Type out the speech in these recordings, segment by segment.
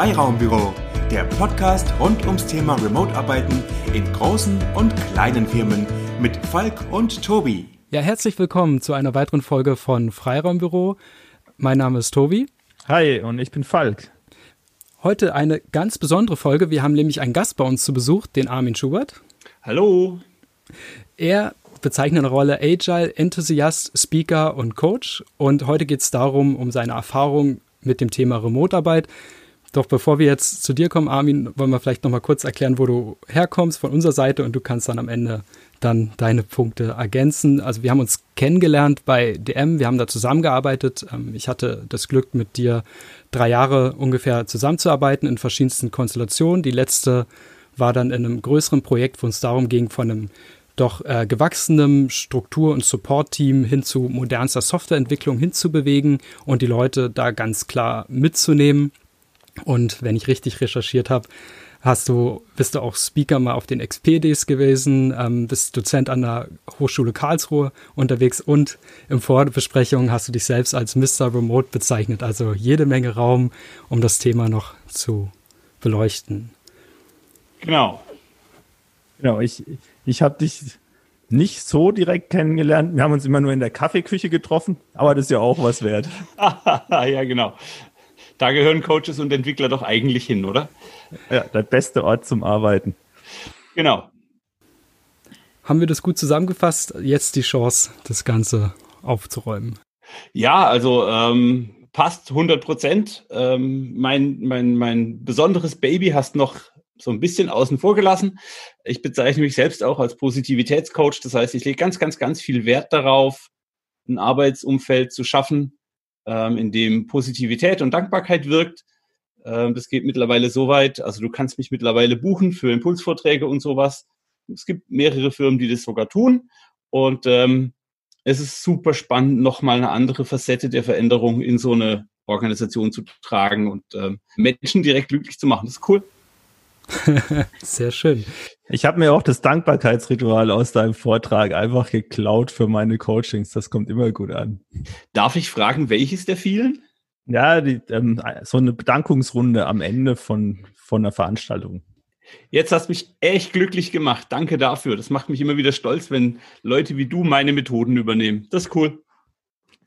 Freiraumbüro, der Podcast rund ums Thema Remote-Arbeiten in großen und kleinen Firmen mit Falk und Tobi. Ja, herzlich willkommen zu einer weiteren Folge von Freiraumbüro. Mein Name ist Tobi. Hi, und ich bin Falk. Heute eine ganz besondere Folge. Wir haben nämlich einen Gast bei uns zu Besuch, den Armin Schubert. Hallo. Er bezeichnet eine Rolle Agile, Enthusiast, Speaker und Coach. Und heute geht es darum, um seine Erfahrung mit dem Thema Remote-Arbeit. Doch bevor wir jetzt zu dir kommen, Armin, wollen wir vielleicht noch mal kurz erklären, wo du herkommst von unserer Seite und du kannst dann am Ende dann deine Punkte ergänzen. Also wir haben uns kennengelernt bei DM, wir haben da zusammengearbeitet. Ähm, ich hatte das Glück, mit dir drei Jahre ungefähr zusammenzuarbeiten in verschiedensten Konstellationen. Die letzte war dann in einem größeren Projekt, wo es darum ging, von einem doch äh, gewachsenem Struktur- und Support-Team hin zu modernster Softwareentwicklung hinzubewegen und die Leute da ganz klar mitzunehmen. Und wenn ich richtig recherchiert habe, hast du, bist du auch Speaker mal auf den XP-Days gewesen, ähm, bist Dozent an der Hochschule Karlsruhe unterwegs und im Vorbesprechung hast du dich selbst als Mr. Remote bezeichnet. Also jede Menge Raum, um das Thema noch zu beleuchten. Genau. Genau, ich, ich habe dich nicht so direkt kennengelernt. Wir haben uns immer nur in der Kaffeeküche getroffen, aber das ist ja auch was wert. ja, genau. Da gehören Coaches und Entwickler doch eigentlich hin, oder? Ja, der beste Ort zum Arbeiten. Genau. Haben wir das gut zusammengefasst? Jetzt die Chance, das Ganze aufzuräumen. Ja, also ähm, passt 100 Prozent. Ähm, mein, mein, mein besonderes Baby hast noch so ein bisschen außen vor gelassen. Ich bezeichne mich selbst auch als Positivitätscoach. Das heißt, ich lege ganz, ganz, ganz viel Wert darauf, ein Arbeitsumfeld zu schaffen, ähm, in dem Positivität und Dankbarkeit wirkt. Ähm, das geht mittlerweile so weit, also du kannst mich mittlerweile buchen für Impulsvorträge und sowas. Es gibt mehrere Firmen, die das sogar tun. Und ähm, es ist super spannend, nochmal eine andere Facette der Veränderung in so eine Organisation zu tragen und ähm, Menschen direkt glücklich zu machen. Das ist cool. Sehr schön. Ich habe mir auch das Dankbarkeitsritual aus deinem Vortrag einfach geklaut für meine Coachings. Das kommt immer gut an. Darf ich fragen, welches der vielen? Ja, die, ähm, so eine Bedankungsrunde am Ende von, von einer Veranstaltung. Jetzt hast du mich echt glücklich gemacht. Danke dafür. Das macht mich immer wieder stolz, wenn Leute wie du meine Methoden übernehmen. Das ist cool.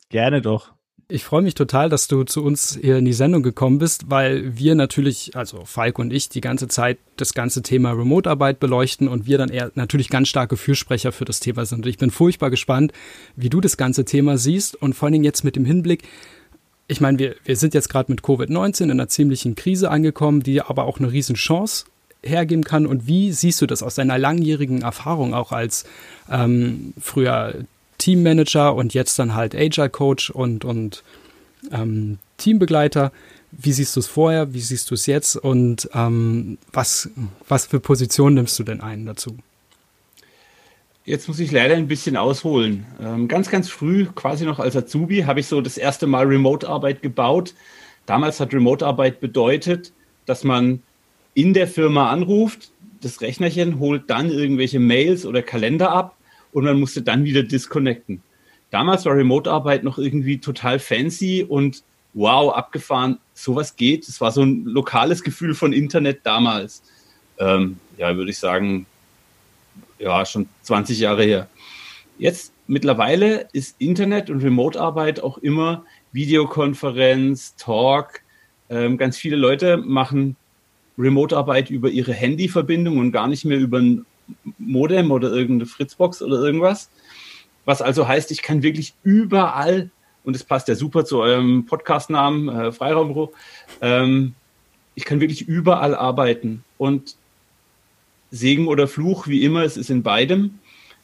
Gerne doch. Ich freue mich total, dass du zu uns hier in die Sendung gekommen bist, weil wir natürlich, also Falk und ich, die ganze Zeit das ganze Thema Remote-Arbeit beleuchten und wir dann eher natürlich ganz starke Fürsprecher für das Thema sind. Und ich bin furchtbar gespannt, wie du das ganze Thema siehst und vor allen Dingen jetzt mit dem Hinblick, ich meine, wir, wir sind jetzt gerade mit Covid-19 in einer ziemlichen Krise angekommen, die aber auch eine Riesenchance hergeben kann. Und wie siehst du das aus deiner langjährigen Erfahrung auch als ähm, früher Teammanager und jetzt dann halt Agile Coach und, und ähm, Teambegleiter. Wie siehst du es vorher? Wie siehst du es jetzt? Und ähm, was, was für Position nimmst du denn ein dazu? Jetzt muss ich leider ein bisschen ausholen. Ähm, ganz, ganz früh, quasi noch als Azubi, habe ich so das erste Mal Remote-Arbeit gebaut. Damals hat Remote-Arbeit bedeutet, dass man in der Firma anruft, das Rechnerchen holt dann irgendwelche Mails oder Kalender ab und man musste dann wieder disconnecten. Damals war Remote-Arbeit noch irgendwie total fancy und wow, abgefahren, sowas geht. Es war so ein lokales Gefühl von Internet damals. Ähm, ja, würde ich sagen, ja, schon 20 Jahre her. Jetzt mittlerweile ist Internet und Remote-Arbeit auch immer Videokonferenz, Talk. Ähm, ganz viele Leute machen Remote-Arbeit über ihre Handyverbindung und gar nicht mehr über ein Modem oder irgendeine Fritzbox oder irgendwas. Was also heißt, ich kann wirklich überall, und es passt ja super zu eurem Podcastnamen, äh, Freiraumbüro, ähm, ich kann wirklich überall arbeiten. Und Segen oder Fluch, wie immer, es ist in beidem.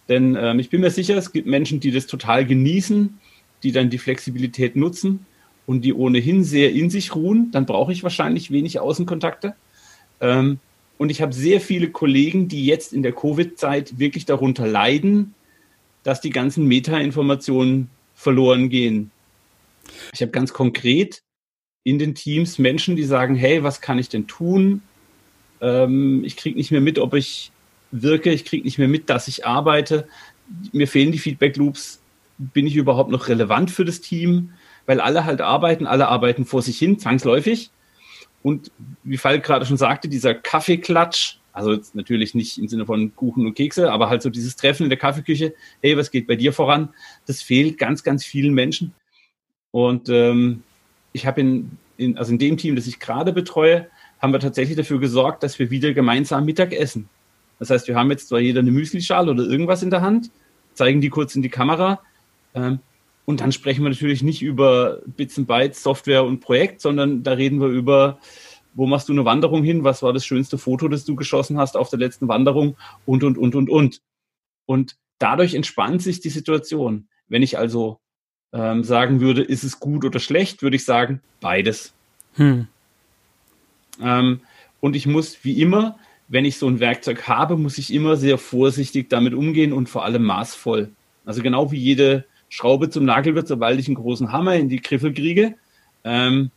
Denn ähm, ich bin mir sicher, es gibt Menschen, die das total genießen, die dann die Flexibilität nutzen und die ohnehin sehr in sich ruhen. Dann brauche ich wahrscheinlich wenig Außenkontakte. Ähm, und ich habe sehr viele Kollegen, die jetzt in der Covid-Zeit wirklich darunter leiden, dass die ganzen Meta-Informationen verloren gehen. Ich habe ganz konkret in den Teams Menschen, die sagen, hey, was kann ich denn tun? Ähm, ich kriege nicht mehr mit, ob ich wirke, ich kriege nicht mehr mit, dass ich arbeite. Mir fehlen die Feedback-Loops. Bin ich überhaupt noch relevant für das Team? Weil alle halt arbeiten, alle arbeiten vor sich hin, zwangsläufig. Und wie Falk gerade schon sagte, dieser Kaffeeklatsch, also jetzt natürlich nicht im Sinne von Kuchen und Kekse, aber halt so dieses Treffen in der Kaffeeküche, hey, was geht bei dir voran? Das fehlt ganz, ganz vielen Menschen. Und ähm, ich habe in, in, also in dem Team, das ich gerade betreue, haben wir tatsächlich dafür gesorgt, dass wir wieder gemeinsam Mittag essen. Das heißt, wir haben jetzt zwar jeder eine Müslischale oder irgendwas in der Hand, zeigen die kurz in die Kamera, ähm, und dann sprechen wir natürlich nicht über Bits und Bytes, Software und Projekt, sondern da reden wir über, wo machst du eine Wanderung hin? Was war das schönste Foto, das du geschossen hast auf der letzten Wanderung? Und, und, und, und, und. Und dadurch entspannt sich die Situation. Wenn ich also ähm, sagen würde, ist es gut oder schlecht, würde ich sagen, beides. Hm. Ähm, und ich muss, wie immer, wenn ich so ein Werkzeug habe, muss ich immer sehr vorsichtig damit umgehen und vor allem maßvoll. Also genau wie jede Schraube zum Nagel wird, sobald ich einen großen Hammer in die Griffel kriege. Ähm,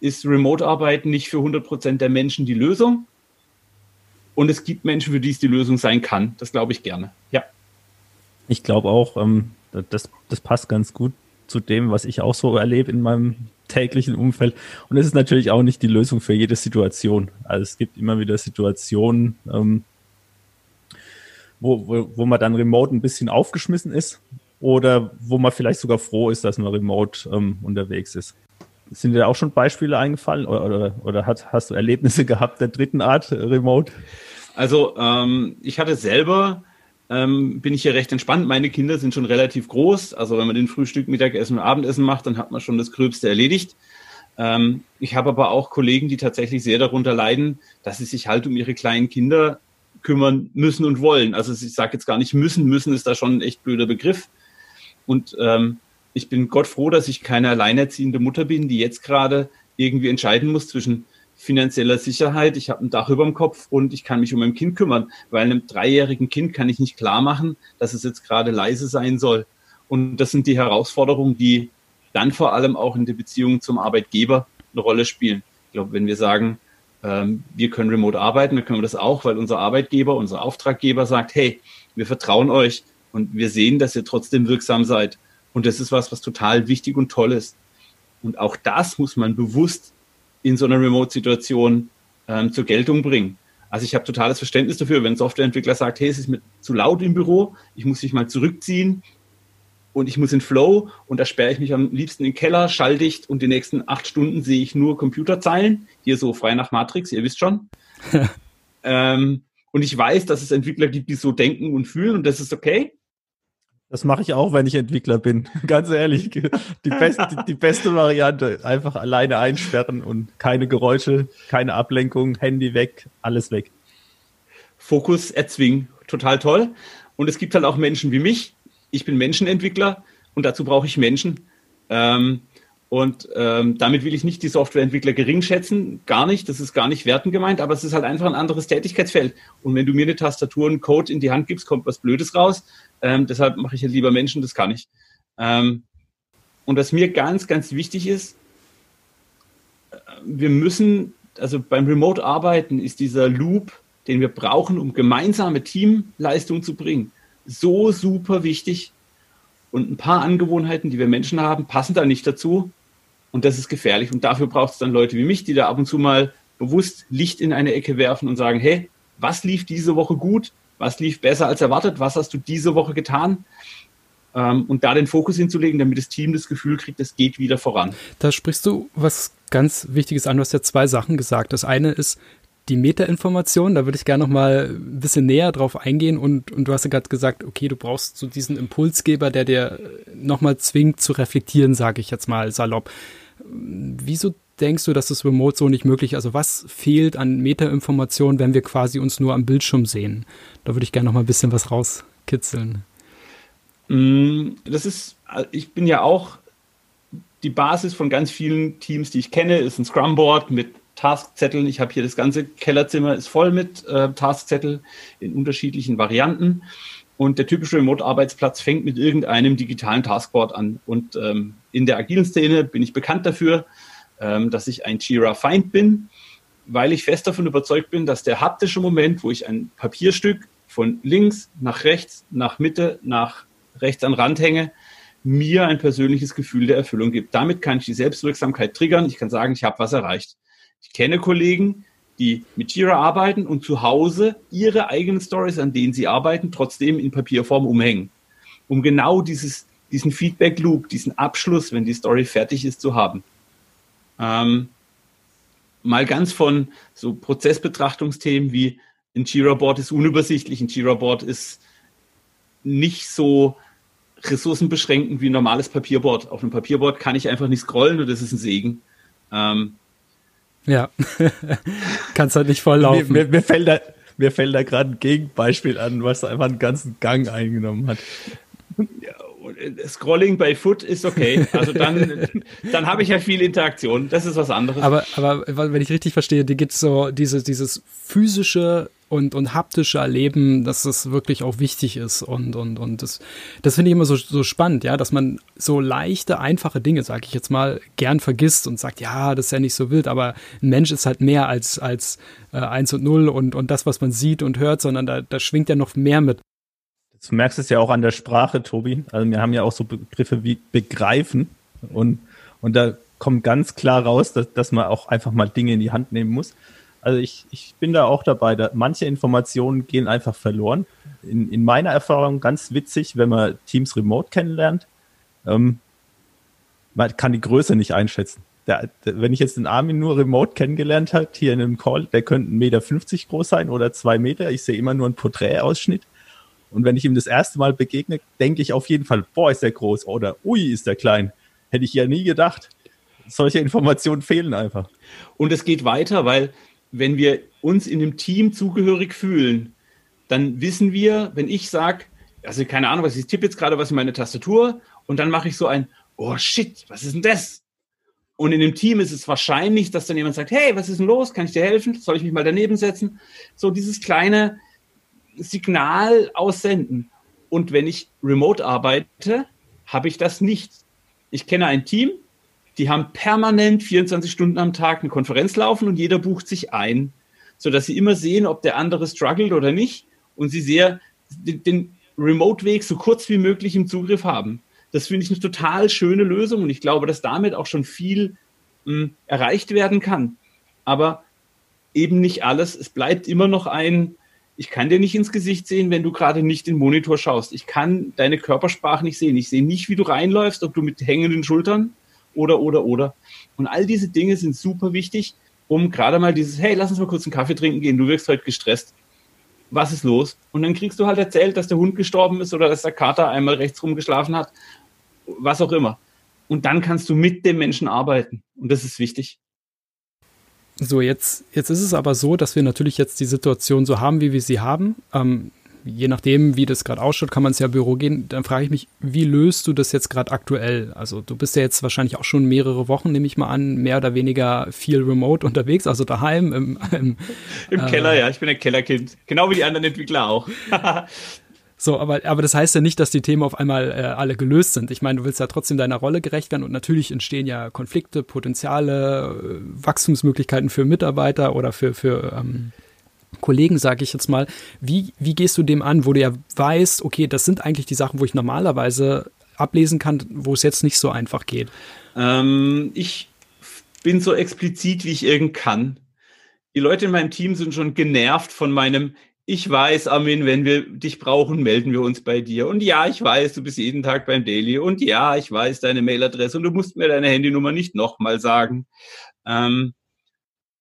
ist Remote-Arbeiten nicht für 100 Prozent der Menschen die Lösung. Und es gibt Menschen, für die es die Lösung sein kann. Das glaube ich gerne. Ja. Ich glaube auch, ähm, das, das passt ganz gut zu dem, was ich auch so erlebe in meinem täglichen Umfeld. Und es ist natürlich auch nicht die Lösung für jede Situation. Also es gibt immer wieder Situationen, ähm, wo, wo, wo man dann remote ein bisschen aufgeschmissen ist oder wo man vielleicht sogar froh ist, dass man remote ähm, unterwegs ist. Sind dir auch schon Beispiele eingefallen oder, oder, oder hat, hast du Erlebnisse gehabt der dritten Art äh, remote? Also ähm, ich hatte selber, ähm, bin ich hier recht entspannt. Meine Kinder sind schon relativ groß. Also wenn man den Frühstück, Mittagessen und Abendessen macht, dann hat man schon das Gröbste erledigt. Ähm, ich habe aber auch Kollegen, die tatsächlich sehr darunter leiden, dass sie sich halt um ihre kleinen Kinder kümmern müssen und wollen. Also ich sage jetzt gar nicht müssen, müssen ist da schon ein echt blöder Begriff. Und ähm, ich bin Gott froh, dass ich keine alleinerziehende Mutter bin, die jetzt gerade irgendwie entscheiden muss zwischen finanzieller Sicherheit, ich habe ein Dach über dem Kopf und ich kann mich um mein Kind kümmern, weil einem dreijährigen Kind kann ich nicht klar machen, dass es jetzt gerade leise sein soll. Und das sind die Herausforderungen, die dann vor allem auch in der Beziehung zum Arbeitgeber eine Rolle spielen. Ich glaube, wenn wir sagen, ähm, wir können remote arbeiten, dann können wir das auch, weil unser Arbeitgeber, unser Auftraggeber sagt, hey, wir vertrauen euch, und wir sehen, dass ihr trotzdem wirksam seid. Und das ist was, was total wichtig und toll ist. Und auch das muss man bewusst in so einer Remote-Situation ähm, zur Geltung bringen. Also ich habe totales Verständnis dafür, wenn ein Softwareentwickler sagt, hey, es ist mir zu laut im Büro, ich muss mich mal zurückziehen und ich muss in Flow und da sperre ich mich am liebsten in den Keller, schalldicht und die nächsten acht Stunden sehe ich nur Computerzeilen, hier so frei nach Matrix, ihr wisst schon. ähm, und ich weiß, dass es Entwickler gibt, die so denken und fühlen und das ist okay. Das mache ich auch, wenn ich Entwickler bin. Ganz ehrlich. Die beste, die, die beste Variante. Einfach alleine einsperren und keine Geräusche, keine Ablenkung, Handy weg, alles weg. Fokus erzwingen. Total toll. Und es gibt halt auch Menschen wie mich. Ich bin Menschenentwickler und dazu brauche ich Menschen. Ähm, und ähm, damit will ich nicht die Softwareentwickler gering schätzen, gar nicht, das ist gar nicht werten gemeint, aber es ist halt einfach ein anderes Tätigkeitsfeld. Und wenn du mir eine Tastatur und Code in die Hand gibst, kommt was Blödes raus. Ähm, deshalb mache ich ja lieber Menschen, das kann ich. Ähm, und was mir ganz, ganz wichtig ist, äh, wir müssen, also beim Remote-Arbeiten ist dieser Loop, den wir brauchen, um gemeinsame Teamleistung zu bringen, so super wichtig. Und ein paar Angewohnheiten, die wir Menschen haben, passen da nicht dazu. Und das ist gefährlich. Und dafür braucht es dann Leute wie mich, die da ab und zu mal bewusst Licht in eine Ecke werfen und sagen, hey, was lief diese Woche gut? Was lief besser als erwartet? Was hast du diese Woche getan? Ähm, und da den Fokus hinzulegen, damit das Team das Gefühl kriegt, es geht wieder voran. Da sprichst du was ganz Wichtiges an. Du hast ja zwei Sachen gesagt. Das eine ist die Metainformation. Da würde ich gerne noch mal ein bisschen näher drauf eingehen. Und, und du hast ja gerade gesagt, okay, du brauchst so diesen Impulsgeber, der dir noch mal zwingt zu reflektieren, sage ich jetzt mal salopp. Wieso denkst du, dass das Remote so nicht möglich ist? Also was fehlt an Metainformationen, wenn wir quasi uns nur am Bildschirm sehen? Da würde ich gerne noch mal ein bisschen was rauskitzeln. Mm, das ist, ich bin ja auch die Basis von ganz vielen Teams, die ich kenne, ist ein Scrum-Board mit Taskzetteln. Ich habe hier das ganze Kellerzimmer ist voll mit äh, Taskzettel in unterschiedlichen Varianten. Und der typische Remote-Arbeitsplatz fängt mit irgendeinem digitalen Taskboard an. Und ähm, in der agilen Szene bin ich bekannt dafür, ähm, dass ich ein Jira-Feind bin, weil ich fest davon überzeugt bin, dass der haptische Moment, wo ich ein Papierstück von links nach rechts, nach Mitte, nach rechts an Rand hänge, mir ein persönliches Gefühl der Erfüllung gibt. Damit kann ich die Selbstwirksamkeit triggern. Ich kann sagen, ich habe was erreicht. Ich kenne Kollegen, die mit Jira arbeiten und zu Hause ihre eigenen Stories, an denen sie arbeiten, trotzdem in Papierform umhängen. Um genau dieses, diesen Feedback Loop, diesen Abschluss, wenn die Story fertig ist, zu haben. Ähm, mal ganz von so Prozessbetrachtungsthemen wie ein Jira-Board ist unübersichtlich, ein Jira-Board ist nicht so ressourcenbeschränkend wie ein normales Papierboard. Auf einem Papierboard kann ich einfach nicht scrollen und das ist ein Segen. Ähm, ja, kannst halt nicht volllaufen. Mir, mir, mir fällt da, mir fällt da gerade ein Gegenbeispiel an, was einfach einen ganzen Gang eingenommen hat. Ja, Scrolling bei Foot ist okay. Also dann, dann habe ich ja viel Interaktion. Das ist was anderes. Aber, aber wenn ich richtig verstehe, die gibt so diese, dieses physische und, und haptische Erleben, dass das wirklich auch wichtig ist. Und, und, und das, das finde ich immer so, so spannend, ja, dass man so leichte, einfache Dinge, sage ich jetzt mal, gern vergisst und sagt, ja, das ist ja nicht so wild, aber ein Mensch ist halt mehr als, als äh, 1 und 0 und, und das, was man sieht und hört, sondern da, da schwingt ja noch mehr mit. Du merkst es ja auch an der Sprache, Tobi. Also wir haben ja auch so Begriffe wie begreifen und, und da kommt ganz klar raus, dass, dass man auch einfach mal Dinge in die Hand nehmen muss. Also ich, ich bin da auch dabei. Da, manche Informationen gehen einfach verloren. In, in meiner Erfahrung ganz witzig, wenn man Teams remote kennenlernt, ähm, man kann die Größe nicht einschätzen. Der, der, wenn ich jetzt den Armin nur remote kennengelernt habe, hier in einem Call, der könnte 1,50 Meter groß sein oder zwei Meter. Ich sehe immer nur einen Porträtausschnitt. Und wenn ich ihm das erste Mal begegne, denke ich auf jeden Fall, boah, ist der groß oder ui, ist der klein. Hätte ich ja nie gedacht. Solche Informationen fehlen einfach. Und es geht weiter, weil wenn wir uns in dem Team zugehörig fühlen, dann wissen wir, wenn ich sage, also keine Ahnung, was ich tippe jetzt gerade was in meine Tastatur und dann mache ich so ein, oh shit, was ist denn das? Und in dem Team ist es wahrscheinlich, dass dann jemand sagt, hey, was ist denn los? Kann ich dir helfen? Soll ich mich mal daneben setzen? So dieses kleine, Signal aussenden. Und wenn ich remote arbeite, habe ich das nicht. Ich kenne ein Team, die haben permanent 24 Stunden am Tag eine Konferenz laufen und jeder bucht sich ein, sodass sie immer sehen, ob der andere struggelt oder nicht und sie sehr den, Remote-Weg so kurz wie möglich im Zugriff haben. Das finde ich eine total schöne Lösung und ich glaube, dass damit auch schon viel mh, hm, erreicht werden kann. Aber eben nicht alles. Es bleibt immer noch ein, ich kann dir nicht ins Gesicht sehen, wenn du gerade nicht in den Monitor schaust. Ich kann deine Körpersprache nicht sehen. Ich sehe nicht, wie du reinläufst, ob du mit hängenden Schultern oder, oder, oder. Und all diese Dinge sind super wichtig, um gerade mal dieses, hey, lass uns mal kurz einen Kaffee trinken gehen, du wirkst heute gestresst. Was ist los? Und dann kriegst du halt erzählt, dass der Hund gestorben ist oder dass der Kater einmal rechts rumgeschlafen hat. Was auch immer. Und dann kannst du mit dem Menschen arbeiten. Und das ist wichtig. So, jetzt, jetzt ist es aber so, dass wir natürlich jetzt die Situation so haben, wie wir sie haben. Ähm, je nachdem, wie das gerade ausschaut, kann man ins ja Büro gehen. Dann frage ich mich, wie löst du das jetzt gerade aktuell? Also du bist ja jetzt wahrscheinlich auch schon mehrere Wochen, nehme ich mal an, mehr oder weniger viel remote unterwegs, also daheim im, im, Im äh, Keller, ja. Ich bin ein Kellerkind. Genau wie die anderen Entwickler auch. So, aber, aber das heißt ja nicht, dass die Themen auf einmal äh, alle gelöst sind. Ich meine, du willst ja trotzdem deiner Rolle gerecht werden und natürlich entstehen ja Konflikte, Potenziale, äh, Wachstumsmöglichkeiten für Mitarbeiter oder für, für ähm, Kollegen, sage ich jetzt mal. Wie, wie gehst du dem an, wo du ja weißt, okay, das sind eigentlich die Sachen, wo ich normalerweise ablesen kann, wo es jetzt nicht so einfach geht? Ähm, ich bin so explizit, wie ich irgend kann. Die Leute in meinem Team sind schon genervt von meinem ich weiß, Armin, wenn wir dich brauchen, melden wir uns bei dir. Und ja, ich weiß, du bist jeden Tag beim Daily. Und ja, ich weiß deine Mailadresse und du musst mir deine Handynummer nicht nochmal sagen. Ähm,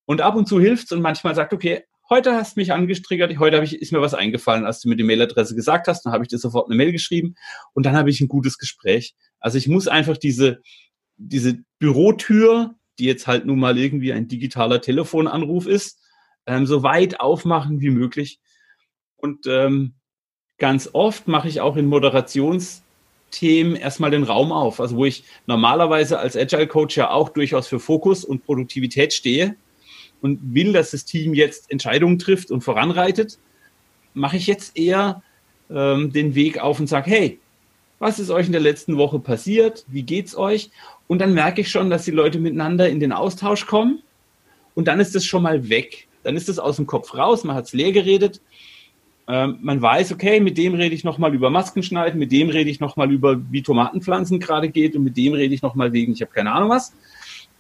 und ab und zu hilft's und manchmal sagt, okay, heute hast du mich angestriggert, heute ich, ist mir was eingefallen, als du mir die Mailadresse gesagt hast, dann habe ich dir sofort eine Mail geschrieben und dann habe ich ein gutes Gespräch. Also ich muss einfach diese, diese Bürotür, die jetzt halt nun mal irgendwie ein digitaler Telefonanruf ist, ähm, so weit aufmachen wie möglich. Und ähm, ganz oft mache ich auch in Moderationsthemen erstmal den Raum auf. Also wo ich normalerweise als Agile Coach ja auch durchaus für Fokus und Produktivität stehe und will, dass das Team jetzt Entscheidungen trifft und voranreitet, mache ich jetzt eher ähm, den Weg auf und sage, hey, was ist euch in der letzten Woche passiert? Wie geht's euch? Und dann merke ich schon, dass die Leute miteinander in den Austausch kommen. Und dann ist es schon mal weg. Dann ist es aus dem Kopf raus. Man hat es leer geredet. Ähm, man weiß, okay, mit dem rede ich nochmal über Maskenschneiden, mit dem rede ich nochmal über, wie Tomatenpflanzen gerade geht und mit dem rede ich nochmal wegen, ich habe keine Ahnung was.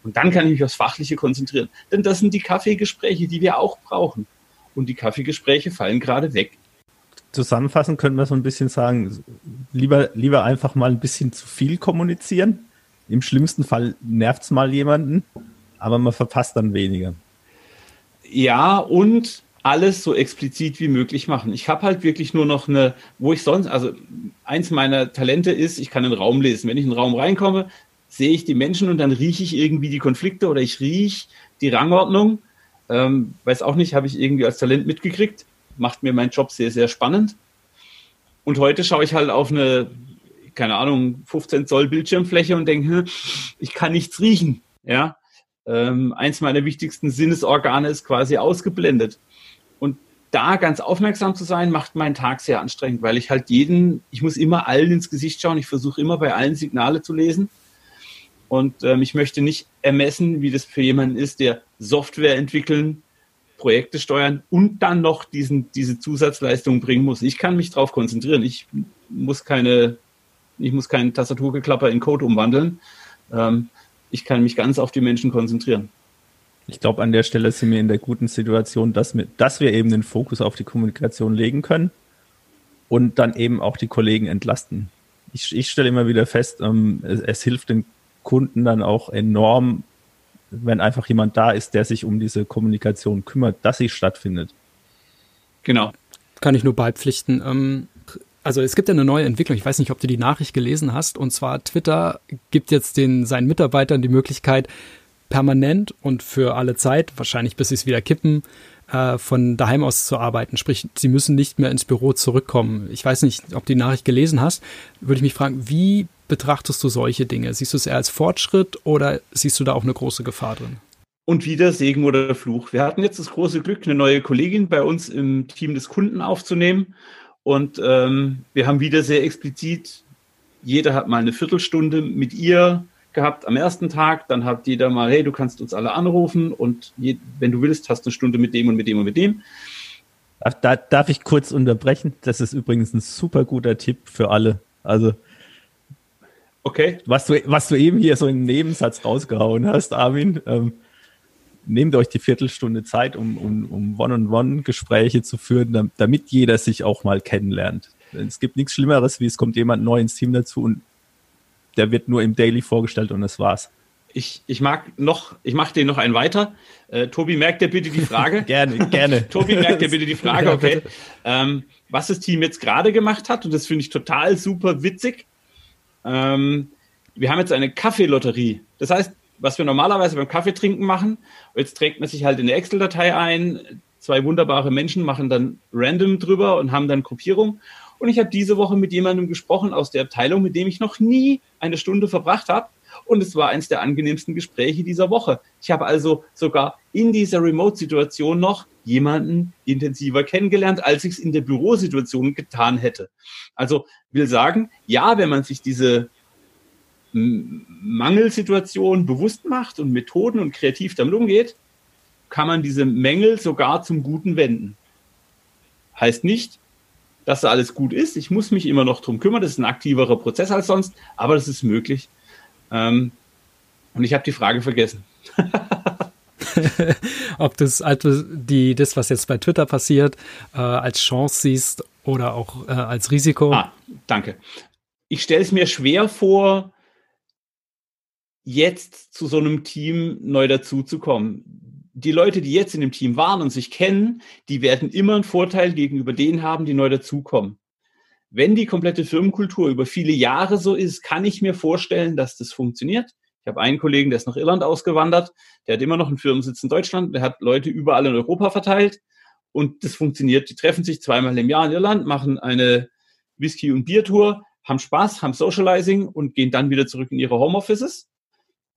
Und dann kann ich mich aufs Fachliche konzentrieren. Denn das sind die Kaffeegespräche, die wir auch brauchen. Und die Kaffeegespräche fallen gerade weg. Zusammenfassend können wir so ein bisschen sagen, lieber, lieber einfach mal ein bisschen zu viel kommunizieren. Im schlimmsten Fall nervt es mal jemanden, aber man verpasst dann weniger. Ja, und alles so explizit wie möglich machen. Ich habe halt wirklich nur noch eine, wo ich sonst, also eins meiner Talente ist, ich kann einen Raum lesen. Wenn ich in einen Raum reinkomme, sehe ich die Menschen und dann rieche ich irgendwie die Konflikte oder ich rieche die Rangordnung. Ähm, weiß auch nicht, habe ich irgendwie als Talent mitgekriegt. Macht mir meinen Job sehr, sehr spannend. Und heute schaue ich halt auf eine, keine Ahnung, 15 Zoll Bildschirmfläche und denke, hm, ich kann nichts riechen. Ja, ähm, eins meiner wichtigsten Sinnesorgane ist quasi ausgeblendet. Und da ganz aufmerksam zu sein, macht meinen Tag sehr anstrengend, weil ich halt jeden, ich muss immer allen ins Gesicht schauen, ich versuche immer bei allen Signale zu lesen. Und ähm, ich möchte nicht ermessen, wie das für jemanden ist, der Software entwickeln, Projekte steuern und dann noch diesen, diese Zusatzleistung bringen muss. Ich kann mich darauf konzentrieren. Ich muss keine, ich muss keinen Tastaturgeklapper in Code umwandeln. Ähm, ich kann mich ganz auf die Menschen konzentrieren. Ich glaube, an der Stelle sind wir in der guten Situation, dass wir, dass wir eben den Fokus auf die Kommunikation legen können und dann eben auch die Kollegen entlasten. Ich, ich stelle immer wieder fest, ähm, es, es hilft den Kunden dann auch enorm, wenn einfach jemand da ist, der sich um diese Kommunikation kümmert, dass sie stattfindet. Genau. Kann ich nur beipflichten. Ähm, also es gibt ja eine neue Entwicklung. Ich weiß nicht, ob du die Nachricht gelesen hast. Und zwar Twitter gibt jetzt den seinen Mitarbeitern die Möglichkeit, permanent und für alle Zeit, wahrscheinlich bis sie es wieder kippen, äh, von daheim aus zu arbeiten. Sprich, sie müssen nicht mehr ins Büro zurückkommen. Ich weiß nicht, ob du die Nachricht gelesen hast. Würde ich mich fragen, wie betrachtest du solche Dinge? Siehst du es eher als Fortschritt oder siehst du da auch eine große Gefahr drin? Und wieder Segen oder Fluch. Wir hatten jetzt das große Glück, eine neue Kollegin bei uns im Team des Kunden aufzunehmen. Und ähm, wir haben wieder sehr explizit, jeder hat mal eine Viertelstunde mit ihr gehabt am ersten Tag. Dann hat jeder mal, hey, du kannst uns alle anrufen und je, wenn du willst, hast du eine Stunde mit dem und mit dem und mit dem. Da, darf ich kurz unterbrechen? Das ist übrigens ein super guter Tipp für alle. Also, okay. Was du, was du eben hier so im Nebensatz rausgehauen hast, Armin, ähm, nehmt euch die Viertelstunde Zeit, um, um, um One-on-One-Gespräche zu führen, damit jeder sich auch mal kennenlernt. Es gibt nichts Schlimmeres, wie es kommt jemand neu ins Team dazu und der wird nur im Daily vorgestellt und das war's. Ich, ich mag noch, ich mache den noch einen weiter. Äh, Tobi, merkt dir bitte die Frage. gerne, gerne. Tobi, merkt dir bitte die Frage, okay. Ähm, was das Team jetzt gerade gemacht hat, und das finde ich total super witzig. Ähm, wir haben jetzt eine Kaffeelotterie. Das heißt, was wir normalerweise beim Kaffeetrinken machen. Jetzt trägt man sich halt in eine Excel-Datei ein. Zwei wunderbare Menschen machen dann random drüber und haben dann Gruppierung. Und ich habe diese Woche mit jemandem gesprochen aus der Abteilung, mit dem ich noch nie eine Stunde verbracht habe. Und es war eines der angenehmsten Gespräche dieser Woche. Ich habe also sogar in dieser Remote-Situation noch jemanden intensiver kennengelernt, als ich es in der Bürosituation getan hätte. Also will sagen, ja, wenn man sich diese Mangelsituation bewusst macht und Methoden und kreativ damit umgeht, kann man diese Mängel sogar zum Guten wenden. Heißt nicht, dass da alles gut ist. Ich muss mich immer noch drum kümmern. Das ist ein aktiverer Prozess als sonst, aber das ist möglich. Ähm, und ich habe die Frage vergessen. Ob das, also das, was jetzt bei Twitter passiert, äh, als Chance siehst oder auch äh, als Risiko. Ah, danke. Ich stelle es mir schwer vor, jetzt zu so einem Team neu dazuzukommen. Die Leute, die jetzt in dem Team waren und sich kennen, die werden immer einen Vorteil gegenüber denen haben, die neu dazukommen. Wenn die komplette Firmenkultur über viele Jahre so ist, kann ich mir vorstellen, dass das funktioniert. Ich habe einen Kollegen, der ist nach Irland ausgewandert, der hat immer noch einen Firmensitz in Deutschland, der hat Leute überall in Europa verteilt und das funktioniert. Die treffen sich zweimal im Jahr in Irland, machen eine Whisky- und Biertour, haben Spaß, haben Socializing und gehen dann wieder zurück in ihre Homeoffices.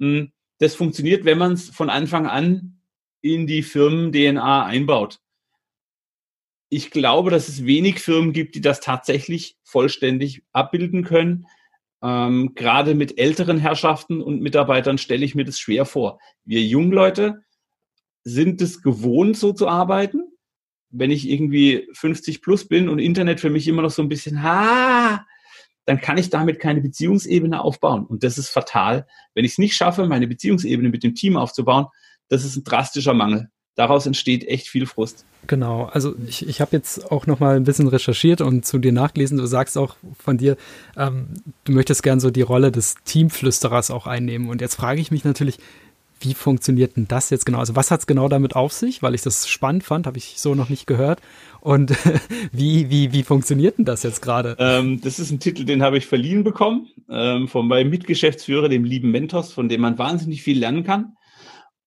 Hm, das funktioniert, wenn man es von Anfang an in die Firmen-DNA einbaut. Ich glaube, dass es wenig Firmen gibt, die das tatsächlich vollständig abbilden können. Ähm, gerade mit älteren Herrschaften und Mitarbeitern stelle ich mir das schwer vor. Wir Jungleute sind es gewohnt, so zu arbeiten. Wenn ich irgendwie 50 plus bin und Internet für mich immer noch so ein bisschen, ha, dann kann ich damit keine Beziehungsebene aufbauen. Und das ist fatal. Wenn ich es nicht schaffe, meine Beziehungsebene mit dem Team aufzubauen, das ist ein drastischer Mangel. Daraus entsteht echt viel Frust. Genau, also ich, ich habe jetzt auch noch mal ein bisschen recherchiert und zu dir nachgelesen. Du sagst auch von dir, ähm, du möchtest gern so die Rolle des Teamflüsterers auch einnehmen. Und jetzt frage ich mich natürlich, wie funktioniert denn das jetzt genau? Also was hat es genau damit auf sich? Weil ich das spannend fand, habe ich so noch nicht gehört. Und wie, wie, wie funktioniert denn das jetzt gerade? Ähm, das ist ein Titel, den habe ich verliehen bekommen ähm, von meinem Mitgeschäftsführer, dem lieben Mentors, von dem man wahnsinnig viel lernen kann.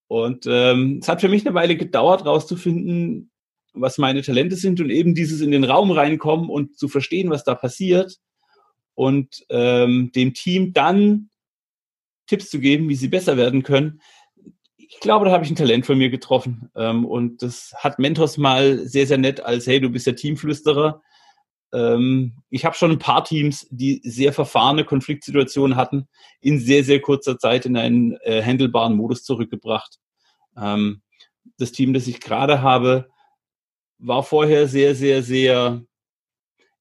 Und ähm, es hat für mich eine Weile gedauert, rauszufinden, was meine Talente sind und eben dieses in den Raum reinkommen und zu verstehen, was da passiert und ähm, dem Team dann Tipps zu geben, wie sie besser werden können ich glaube, da habe ich ein Talent von mir getroffen. Ähm, und das hat Mentos mal sehr, sehr nett als, hey, du bist der Teamflüsterer. Ähm, ich habe schon ein paar Teams, die sehr verfahrene Konfliktsituationen hatten, in sehr, sehr kurzer Zeit in einen äh, handelbaren Modus zurückgebracht. Ähm, das Team, das ich gerade habe, war vorher sehr, sehr, sehr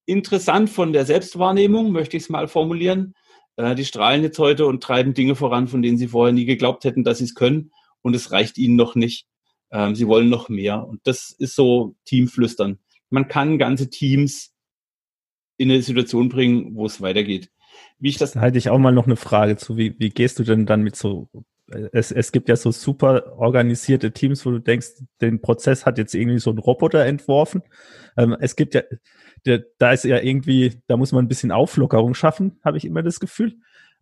interessant von der Selbstwahrnehmung, möchte ich es mal formulieren. Äh, die strahlen jetzt heute und treiben Dinge voran, von denen sie vorher nie geglaubt hätten, dass sie es können und es reicht ihnen noch nicht. Ähm, sie wollen noch mehr. Und das ist so Teamflüstern. Man kann ganze Teams in eine Situation bringen, wo es weitergeht. Wie ich das. Da halte ich auch mal noch eine Frage zu. Wie, wie gehst du denn dann mit so es, es gibt ja so super organisierte Teams, wo du denkst, den Prozess hat jetzt irgendwie so ein Roboter entworfen. Ähm, es gibt ja, der, da ist ja irgendwie, da muss man ein bisschen Auflockerung schaffen, habe ich immer das Gefühl.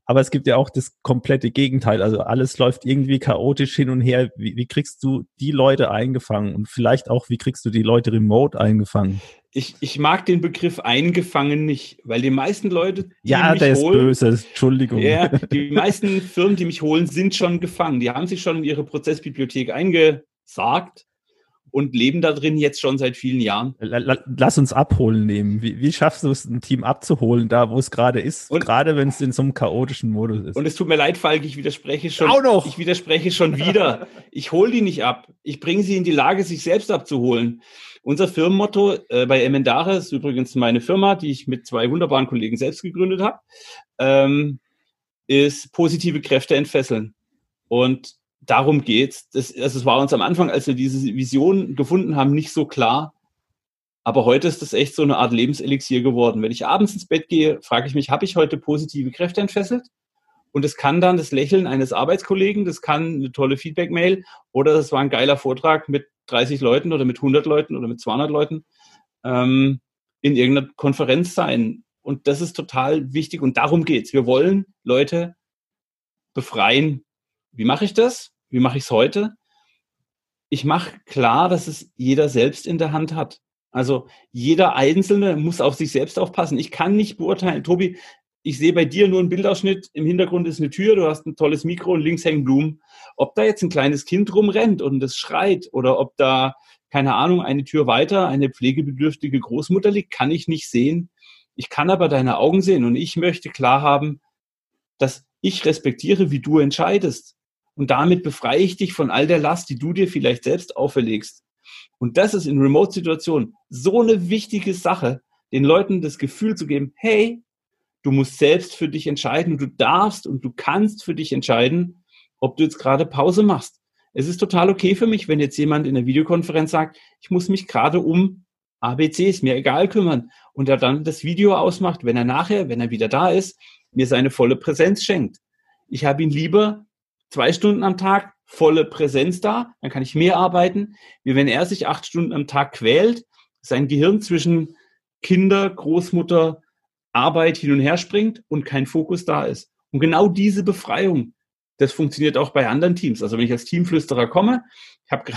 Aber es gibt ja auch das komplette Gegenteil. Also alles läuft irgendwie chaotisch hin und her. Wie, wie, kriegst du die Leute eingefangen? Und vielleicht auch, wie kriegst du die Leute remote eingefangen? Ich, ich mag den Begriff eingefangen nicht, weil die meisten Leute, die ja, mich der holen, ist böse, Entschuldigung. Ja, die meisten Firmen, die mich holen, sind schon gefangen. Die haben sich schon in ihre Prozessbibliothek eingesagt und leben da drin jetzt schon seit vielen Jahren. Lass uns abholen nehmen. Wie, wie schaffst du es, ein Team abzuholen, da wo es gerade ist? Und gerade wenn es in so einem chaotischen Modus ist. Und es tut mir leid, Falk, ich widerspreche schon. Auch noch. Ich widerspreche schon wieder. ich hole die nicht ab. Ich bringe sie in die Lage, sich selbst abzuholen. Unser Firmenmotto äh, bei Emendare ist übrigens meine Firma, die ich mit zwei wunderbaren Kollegen selbst gegründet habe, ähm, ist positive Kräfte entfesseln. Und darum geht's. Das, also es war uns am Anfang, als wir diese Vision gefunden haben, nicht so klar. Aber heute ist das echt so eine Art Lebenselixier geworden. Wenn ich abends ins Bett gehe, frage ich mich, habe ich heute positive Kräfte entfesselt? Und es kann dann das Lächeln eines Arbeitskollegen, das kann eine tolle Feedback-Mail oder das war ein geiler Vortrag mit 30 Leuten oder mit 100 Leuten oder mit 200 Leuten ähm, in irgendeiner Konferenz sein. Und das ist total wichtig und darum geht's. Wir wollen Leute befreien. Wie mache ich das? Wie mache ich es heute? Ich mache klar, dass es jeder selbst in der Hand hat. Also jeder Einzelne muss auf sich selbst aufpassen. Ich kann nicht beurteilen, Tobi, ich sehe bei dir nur einen Bildausschnitt, im Hintergrund ist eine Tür, du hast ein tolles Mikro und links hängen Blumen. Ob da jetzt ein kleines Kind rumrennt und es schreit oder ob da, keine Ahnung, eine Tür weiter eine pflegebedürftige Großmutter liegt, kann ich nicht sehen. Ich kann aber deine Augen sehen und ich möchte klar haben, dass ich respektiere, wie du entscheidest. Und damit befreie ich dich von all der Last, die du dir vielleicht selbst auferlegst. Und das ist in Remote-Situationen so eine wichtige Sache, den Leuten das Gefühl zu geben, hey, du musst selbst für dich entscheiden und du darfst und du kannst für dich entscheiden, ob du jetzt gerade Pause machst. Es ist total okay für mich, wenn jetzt jemand in der Videokonferenz sagt, ich muss mich gerade um ABC, ist mir egal kümmern und er dann das Video ausmacht, wenn er nachher, wenn er wieder da ist, mir seine volle Präsenz schenkt. Ich habe ihn lieber zwei Stunden am Tag volle Präsenz da, dann kann ich mehr arbeiten, wie wenn er sich acht Stunden am Tag quält, sein Gehirn zwischen Kinder, Großmutter, Arbeit hin und her springt und kein Fokus da ist. Und genau diese Befreiung, das funktioniert auch bei anderen Teams. Also wenn ich als Teamflüsterer komme, ich habe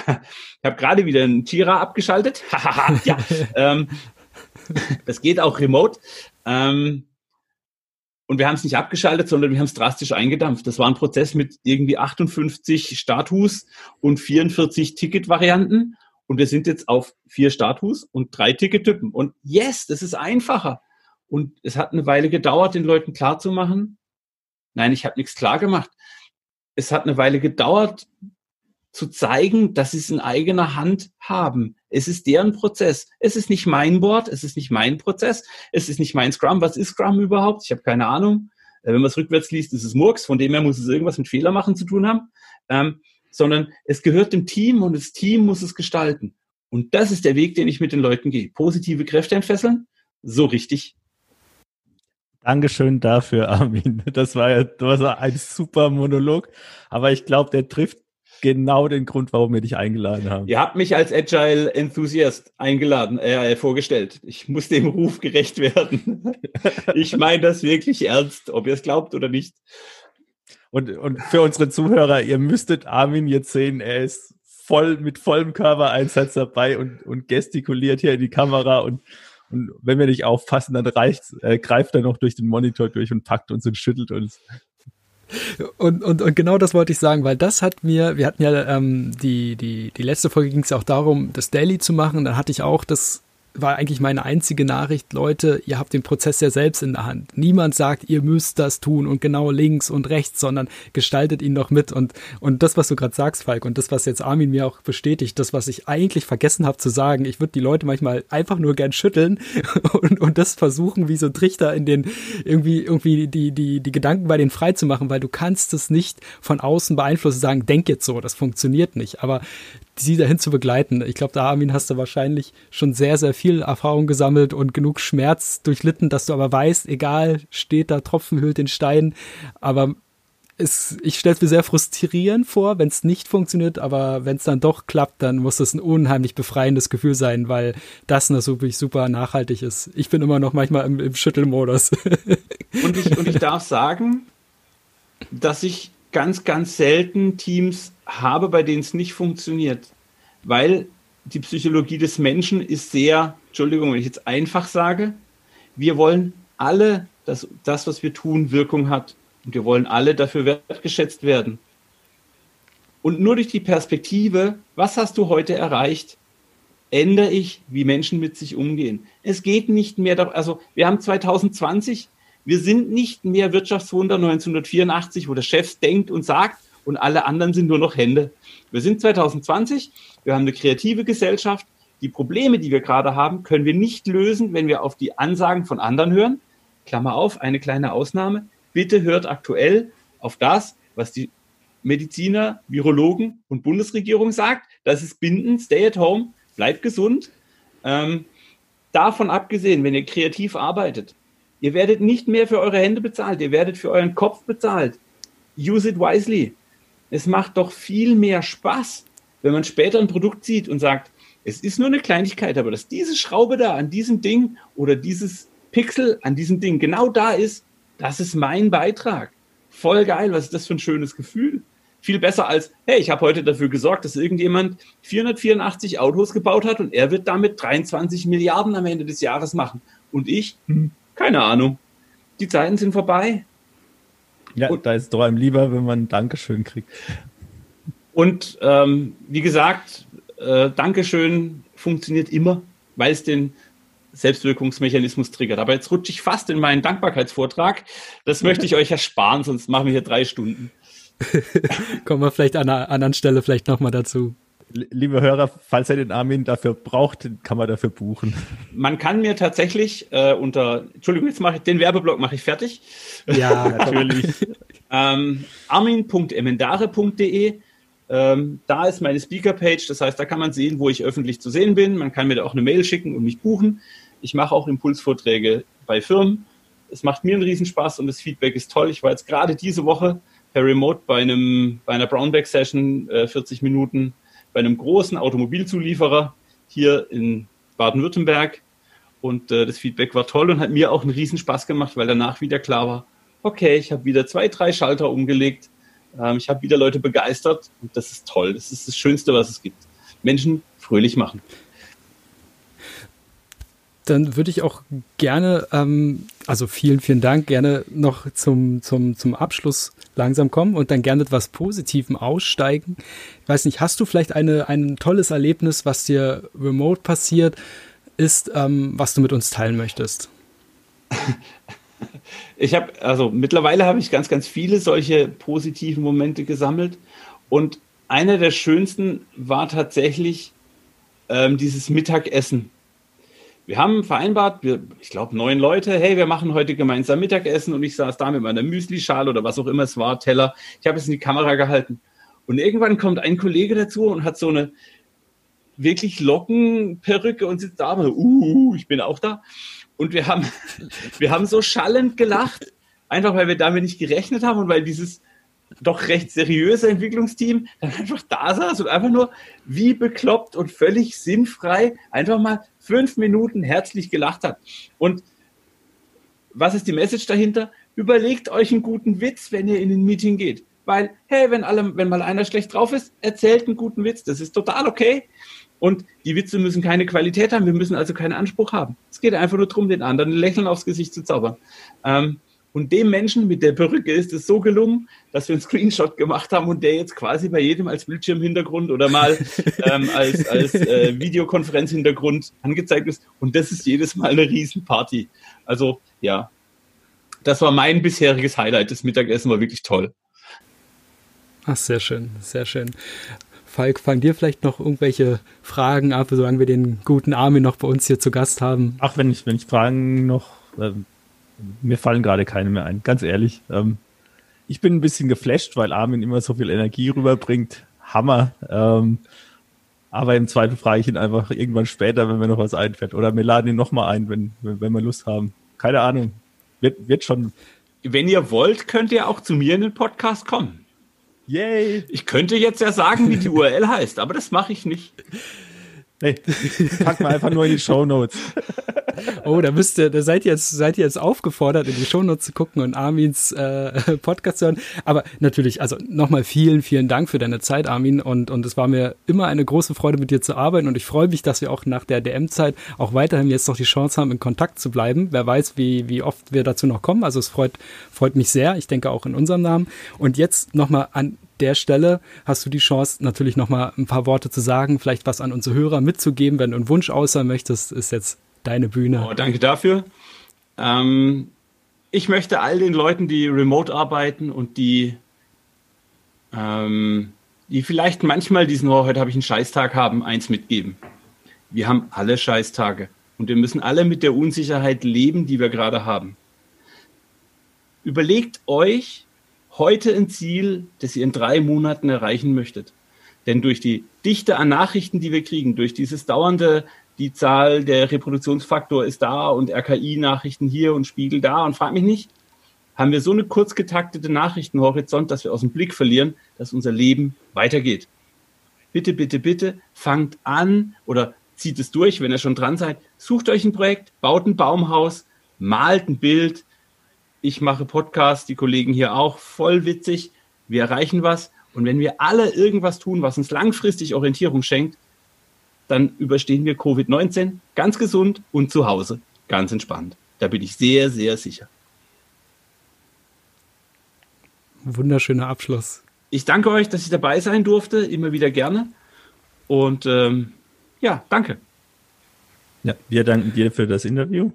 hab gerade wieder einen Tira abgeschaltet. ja, ähm, das geht auch remote. Ähm, und wir haben es nicht abgeschaltet, sondern wir haben es drastisch eingedampft. Das war ein Prozess mit irgendwie 58 Status und 44 Ticketvarianten. Und wir sind jetzt auf vier Status und drei Tickettypen. Und yes, das ist einfacher. Und es hat eine Weile gedauert, den Leuten klarzumachen. Nein, ich habe nichts klar gemacht. Es hat eine Weile gedauert, zu zeigen, dass sie es in eigener Hand haben. Es ist deren Prozess. Es ist nicht mein Board, es ist nicht mein Prozess, es ist nicht mein Scrum. Was ist Scrum überhaupt? Ich habe keine Ahnung. Äh, wenn man es rückwärts liest, ist es Murks, von dem her muss es irgendwas mit Fehler machen zu tun haben. Ähm, sondern es gehört dem Team und das Team muss es gestalten. Und das ist der Weg, den ich mit den Leuten gehe. Positive Kräfte entfesseln, so richtig. Dankeschön dafür, Armin. Das war ja das war ein super Monolog, aber ich glaube, der trifft genau den Grund, warum wir dich eingeladen haben. Ihr habt mich als Agile Enthusiast eingeladen, äh, vorgestellt. Ich muss dem Ruf gerecht werden. ich meine das wirklich ernst, ob ihr es glaubt oder nicht. Und, und für unsere Zuhörer, ihr müsstet Armin jetzt sehen, er ist voll mit vollem Körpereinsatz dabei und, und gestikuliert hier in die Kamera und und wenn wir nicht aufpassen, dann reicht, äh, greift er noch durch den Monitor durch und packt uns und schüttelt uns. Und, und, und genau das wollte ich sagen, weil das hat mir, wir hatten ja ähm, die, die, die letzte Folge ging es ja auch darum, das Daily zu machen. Dann hatte ich auch das war eigentlich meine einzige Nachricht, Leute, ihr habt den Prozess ja selbst in der Hand. Niemand sagt, ihr müsst das tun und genau links und rechts, sondern gestaltet ihn doch mit. Und, und das, was du gerade sagst, Falk, und das, was jetzt Armin mir auch bestätigt, das, was ich eigentlich vergessen habe zu sagen, ich würde die Leute manchmal einfach nur gern schütteln und, und das versuchen, wie so Trichter in den, irgendwie, irgendwie die, die, die Gedanken bei denen frei zu machen, weil du kannst es nicht von außen beeinflussen, sagen, denk jetzt so, das funktioniert nicht. Aber sie dahin zu begleiten. Ich glaube, da, Armin, hast du wahrscheinlich schon sehr, sehr viel Erfahrung gesammelt und genug Schmerz durchlitten, dass du aber weißt, egal, steht da, Tropfen hüllt den Stein. Aber es, ich stelle es mir sehr frustrierend vor, wenn es nicht funktioniert, aber wenn es dann doch klappt, dann muss es ein unheimlich befreiendes Gefühl sein, weil das natürlich super nachhaltig ist. Ich bin immer noch manchmal im, im Schüttelmodus. Und ich, und ich darf sagen, dass ich ganz, ganz selten Teams habe, bei denen es nicht funktioniert. Weil die Psychologie des Menschen ist sehr, Entschuldigung, wenn ich jetzt einfach sage, wir wollen alle, dass das, was wir tun, Wirkung hat. Und wir wollen alle dafür wertgeschätzt werden. Und nur durch die Perspektive, was hast du heute erreicht, ändere ich, wie Menschen mit sich umgehen. Es geht nicht mehr, also wir haben 2020, wir sind nicht mehr Wirtschaftswunder 1984, wo der Chef denkt und sagt und alle anderen sind nur noch Hände. Wir sind 2020, wir haben eine kreative Gesellschaft. Die Probleme, die wir gerade haben, können wir nicht lösen, wenn wir auf die Ansagen von anderen hören. Klammer auf, eine kleine Ausnahme. Bitte hört aktuell auf das, was die Mediziner, Virologen und Bundesregierung sagt. Das ist Binden, stay at home, bleibt gesund. Ähm, davon abgesehen, wenn ihr kreativ arbeitet, Ihr werdet nicht mehr für eure Hände bezahlt, ihr werdet für euren Kopf bezahlt. Use it wisely. Es macht doch viel mehr Spaß, wenn man später ein Produkt sieht und sagt, es ist nur eine Kleinigkeit, aber dass diese Schraube da an diesem Ding oder dieses Pixel an diesem Ding genau da ist, das ist mein Beitrag. Voll geil, was ist das für ein schönes Gefühl? Viel besser als, hey, ich habe heute dafür gesorgt, dass irgendjemand 484 Autos gebaut hat und er wird damit 23 Milliarden am Ende des Jahres machen. Und ich, hm, keine Ahnung. Die Zeiten sind vorbei. Ja, und, da ist doch einem lieber, wenn man ein Dankeschön kriegt. Und ähm, wie gesagt, äh, Dankeschön funktioniert immer, weil es den Selbstwirkungsmechanismus triggert. Aber jetzt rutsche ich fast in meinen Dankbarkeitsvortrag. Das möchte ich euch ersparen, sonst machen wir hier drei Stunden. Kommen wir vielleicht an einer anderen Stelle vielleicht nochmal dazu liebe Hörer, falls ihr den Armin dafür braucht, kann man dafür buchen. Man kann mir tatsächlich äh, unter, Entschuldigung, jetzt mache ich den Werbeblock mache ich fertig. Ja, natürlich. ähm, armin.emendare.de ähm, da ist meine Speaker-Page, das heißt, da kann man sehen, wo ich öffentlich zu sehen bin. Man kann mir da auch eine Mail schicken und mich buchen. Ich mache auch Impulsvorträge bei Firmen. Es macht mir einen Riesenspaß und das Feedback ist toll. Ich war jetzt gerade diese Woche per Remote bei, einem, bei einer Brownback-Session, äh, 40 Minuten bei einem großen Automobilzulieferer hier in Baden-Württemberg. Und äh, das Feedback war toll und hat mir auch einen Riesenspaß gemacht, weil danach wieder klar war, okay, ich habe wieder zwei, drei Schalter umgelegt, ähm, ich habe wieder Leute begeistert und das ist toll. Das ist das Schönste, was es gibt. Menschen fröhlich machen dann würde ich auch gerne, ähm, also vielen, vielen Dank, gerne noch zum, zum, zum Abschluss langsam kommen und dann gerne etwas Positivem aussteigen. Ich weiß nicht, hast du vielleicht eine, ein tolles Erlebnis, was dir remote passiert ist, ähm, was du mit uns teilen möchtest? Ich habe, also mittlerweile habe ich ganz, ganz viele solche positiven Momente gesammelt und einer der schönsten war tatsächlich ähm, dieses Mittagessen. Wir haben vereinbart, wir, ich glaube, neun Leute, hey, wir machen heute gemeinsam Mittagessen und ich saß da mit meiner Müslischale oder was auch immer es war, Teller. Ich habe es in die Kamera gehalten. Und irgendwann kommt ein Kollege dazu und hat so eine wirklich Lockenperücke und sitzt da, und, uh, ich bin auch da. Und wir haben, wir haben so schallend gelacht, einfach weil wir damit nicht gerechnet haben und weil dieses doch recht seriöse Entwicklungsteam dann einfach da saß und einfach nur wie bekloppt und völlig sinnfrei einfach mal fünf Minuten herzlich gelacht hat. Und was ist die Message dahinter? Überlegt euch einen guten Witz, wenn ihr in ein Meeting geht. Weil, hey, wenn, alle, wenn mal einer schlecht drauf ist, erzählt einen guten Witz. Das ist total okay. Und die Witze müssen keine Qualität haben. Wir müssen also keinen Anspruch haben. Es geht einfach nur darum, den anderen ein Lächeln aufs Gesicht zu zaubern. Ähm, und dem Menschen mit der Perücke ist es so gelungen, dass wir einen Screenshot gemacht haben und der jetzt quasi bei jedem als Bildschirmhintergrund oder mal ähm, als, als äh, Videokonferenzhintergrund angezeigt ist. Und das ist jedes Mal eine Riesenparty. Also ja, das war mein bisheriges Highlight. Das Mittagessen war wirklich toll. Ach, sehr schön, sehr schön. Falk, fangen dir vielleicht noch irgendwelche Fragen ab, solange wir den guten Armin noch bei uns hier zu Gast haben? Ach, wenn ich, wenn ich Fragen noch ähm, mir fallen gerade keine mehr ein, ganz ehrlich. Ähm, ich bin ein bisschen geflasht, weil Armin immer so viel Energie rüberbringt. Hammer. Ähm, aber im Zweifel frage ich ihn einfach irgendwann später, wenn mir noch was einfällt. Oder wir laden ihn nochmal ein, wenn, wenn, wenn wir Lust haben. Keine Ahnung. Wird, wird schon. Wenn ihr wollt, könnt ihr auch zu mir in den Podcast kommen. Yay! Ich könnte jetzt ja sagen, wie die URL heißt, aber das mache ich nicht. Nee, pack mal einfach nur in die Show Notes. Oh, da müsst ihr, da seid ihr jetzt, seid ihr jetzt aufgefordert, in die Show Notes zu gucken und Armins äh, Podcast zu hören. Aber natürlich, also nochmal vielen, vielen Dank für deine Zeit, Armin. Und, und es war mir immer eine große Freude, mit dir zu arbeiten. Und ich freue mich, dass wir auch nach der DM-Zeit auch weiterhin jetzt noch die Chance haben, in Kontakt zu bleiben. Wer weiß, wie, wie oft wir dazu noch kommen. Also es freut, freut mich sehr. Ich denke auch in unserem Namen. Und jetzt nochmal an der Stelle hast du die Chance, natürlich nochmal ein paar Worte zu sagen, vielleicht was an unsere Hörer mitzugeben. Wenn du einen Wunsch äußern möchtest, ist jetzt deine Bühne. Oh, danke dafür. Ähm, ich möchte all den Leuten, die remote arbeiten und die, ähm, die vielleicht manchmal diesen, oh, heute habe ich einen Scheißtag haben, eins mitgeben. Wir haben alle Scheißtage und wir müssen alle mit der Unsicherheit leben, die wir gerade haben. Überlegt euch, heute ein Ziel, das ihr in drei Monaten erreichen möchtet. Denn durch die Dichte an Nachrichten, die wir kriegen, durch dieses dauernde, die Zahl, der Reproduktionsfaktor ist da und RKI-Nachrichten hier und Spiegel da und frag mich nicht, haben wir so eine kurz getaktete Nachrichtenhorizont, dass wir aus dem Blick verlieren, dass unser Leben weitergeht. Bitte, bitte, bitte, fangt an oder zieht es durch, wenn ihr schon dran seid. Sucht euch ein Projekt, baut ein Baumhaus, malt ein Bild, ich mache Podcasts, die Kollegen hier auch, voll witzig. Wir erreichen was. Und wenn wir alle irgendwas tun, was uns langfristig Orientierung schenkt, dann überstehen wir Covid-19 ganz gesund und zu Hause ganz entspannt. Da bin ich sehr, sehr sicher. Wunderschöner Abschluss. Ich danke euch, dass ich dabei sein durfte, immer wieder gerne. Und ähm, ja, danke. Ja, wir danken dir für das Interview.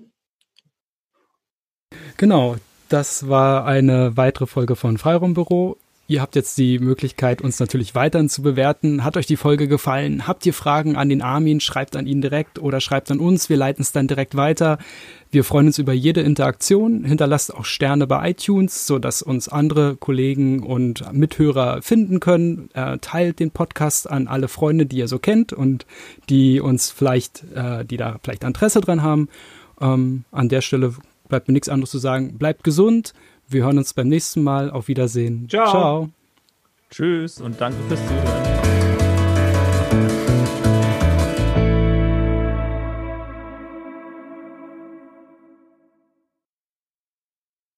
Genau, das war eine weitere Folge von Freiraumbüro. Ihr habt jetzt die Möglichkeit, uns natürlich weiterhin zu bewerten. Hat euch die Folge gefallen? Habt ihr Fragen an den Armin? Schreibt an ihn direkt oder schreibt an uns. Wir leiten es dann direkt weiter. Wir freuen uns über jede Interaktion. Hinterlasst auch Sterne bei iTunes, so dass uns andere Kollegen und Mithörer finden können. Äh, teilt den Podcast an alle Freunde, die ihr so kennt und die uns vielleicht, äh, die da vielleicht Interesse dran haben. Ähm, an der Stelle bleibt mir nichts anderes zu sagen. Bleibt gesund. Wir hören uns beim nächsten Mal. Auf Wiedersehen. Ciao. Ciao. Tschüss und danke fürs Zuhören.